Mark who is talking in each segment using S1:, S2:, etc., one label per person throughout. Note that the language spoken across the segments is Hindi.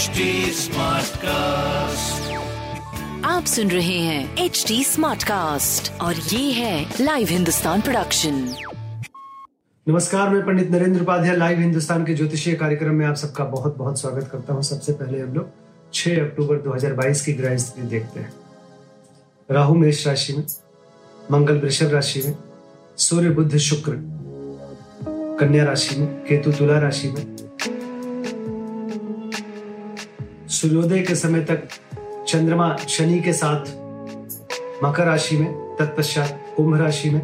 S1: HD Smartcast.
S2: आप सुन रहे हैं एच डी स्मार्ट कास्ट और ये है लाइव हिंदुस्तान प्रोडक्शन
S3: नमस्कार मैं पंडित नरेंद्र उपाध्याय लाइव हिंदुस्तान के ज्योतिषीय कार्यक्रम में आप सबका बहुत बहुत स्वागत करता हूँ। सबसे पहले हम लोग 6 अक्टूबर 2022 की ग्रह स्थिति देखते हैं। राहु मेष राशि में मंगल वृषभ राशि में सूर्य बुद्ध शुक्र कन्या राशि में केतु तुला राशि में सूर्योदय के समय तक चंद्रमा शनि के साथ मकर राशि में, तत्पश्चात कुंभ राशि में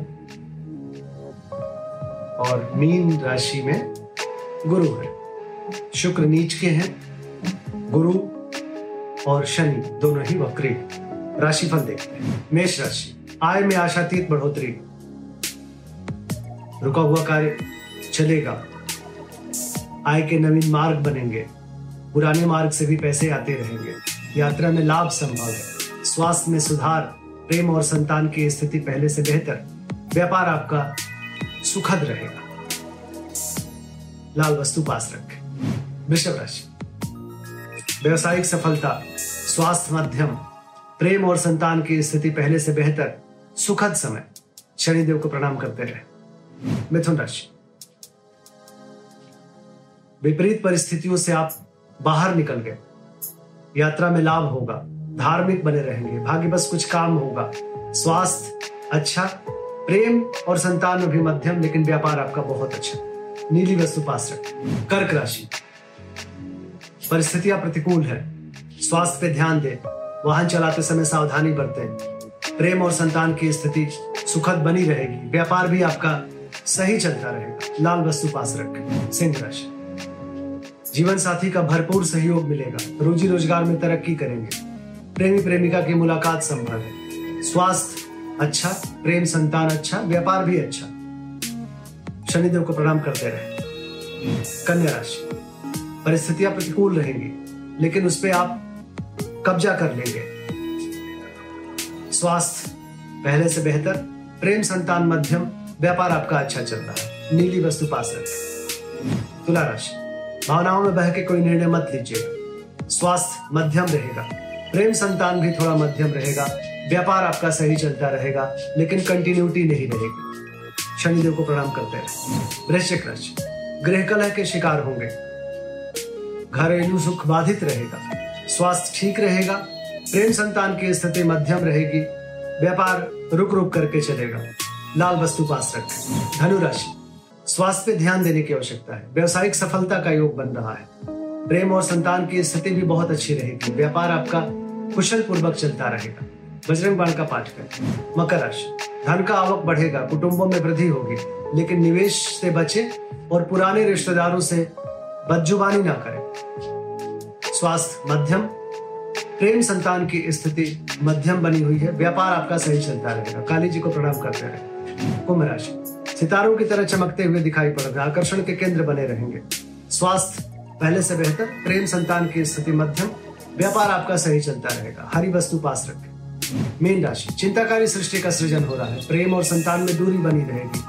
S3: और मीन राशि में गुरु है। शुक्र नीच के हैं, गुरु और शनि दोनों ही वक्री। राशिफल देखते हैं। मेष राशि, आय में आशातीत बढ़ोतरी। रुका हुआ कार्य चलेगा। आय के नवीन मार्ग बनेंगे। पुराने मार्ग से भी पैसे आते रहेंगे। यात्रा में लाभ संभव है। स्वास्थ्य में सुधार, प्रेम और संतान की स्थिति पहले से बेहतर। व्यापार आपका सुखद रहेगा। लाल वस्तु पास रखें। वृषभ राशि। व्यवसायिक सफलता, स्वास्थ्य मध्यम, प्रेम और संतान की स्थिति पहले से बेहतर, सुखद समय। शनिदेव को प्रणाम करते रहे। मिथुन राशि। विपरीत परिस्थितियों से आप बाहर निकल गए। यात्रा में लाभ होगा, धार्मिक बने रहेंगे, भाग्य बस कुछ काम होगा। स्वास्थ्य अच्छा प्रेम और संतान में भी मध्यम, लेकिन व्यापार आपका बहुत अच्छा। नीली वस्तु पास रखें। कर्क राशि। परिस्थितियाँ प्रतिकूल है। स्वास्थ्य पे ध्यान दें। वाहन चलाते समय सावधानी बरतें। प्रेम और संतान की स्थिति सुखद बनी रहेगी। व्यापार भी आपका सही चलता रहेगा। लाल वस्तु पास रखें। सिंह राशि। जीवन साथी का भरपूर सहयोग मिलेगा। रोजी रोज़गार में तरक्की करेंगे। प्रेमी प्रेमिका की मुलाकात संभव है। स्वास्थ्य अच्छा प्रेम संतान अच्छा व्यापार भी अच्छा। शनिदेव को प्रणाम करते रहे। कन्या राशि। परिस्थितियाँ प्रतिकूल रहेंगी, लेकिन उस पर आप कब्जा कर लेंगे। स्वास्थ्य पहले से बेहतर, प्रेम संतान मध्यम, व्यापार आपका अच्छा चल रहा है। नीली वस्तु पास रखें। तुला राशि। भावनाओं में बह के कोई निर्णय मत लीजिएगा। स्वास्थ्य मध्यम रहेगा। प्रेम संतान भी थोड़ा मध्यम रहेगा। व्यापार आपका सही चलता रहेगा, लेकिन कंटिन्यूटी नहीं रहेगी। शनिदेव को प्रणाम करते रहे। वृश्चिक राशि। गृह कलह के शिकार होंगे। घरेलू सुख बाधित रहेगा। स्वास्थ्य ठीक रहेगा। प्रेम संतान की स्थिति मध्यम रहेगी। व्यापार रुक रुक करके चलेगा। लाल वस्तु पास रखें। धनु राशि। स्वास्थ्य पे ध्यान देने की आवश्यकता है। व्यवसायिक सफलता का योग बन रहा है। प्रेम और संतान की स्थिति भी बहुत अच्छी रहेगी। व्यापार आपका कुशल पूर्वक चलता रहेगा। बजरंग बाण का पाठ करें। मकर राशि। धन का आवक बढ़ेगा, कुटुंबों में वृद्धि होगी, लेकिन निवेश से बचे और पुराने रिश्तेदारों से बदजुबानी ना करें। स्वास्थ्य मध्यम। प्रेम संतान की स्थिति मध्यम बनी हुई है। व्यापार आपका सही चलता रहेगा। काली जी को प्रणाम करते रहे कुंभ राशि। सितारों की तरह चमकते हुए दिखाई पड़ रहे आकर्षण के केंद्र बने रहेंगे। स्वास्थ्य पहले से बेहतर, प्रेम संतान की स्थिति मध्यम, व्यापार आपका सही चलता रहेगा। हरी वस्तु पास रखें। मीन राशि, चिंताकारी सृष्टि का सृजन हो रहा है। प्रेम और संतान में दूरी बनी रहेगी।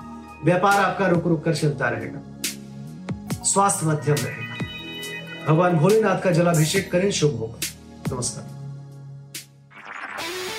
S3: व्यापार आपका रुक रुक कर चलता रहेगा। स्वास्थ्य मध्यम रहेगा। भगवान भोलेनाथ का जलाभिषेक करें, शुभ होगा। नमस्कार।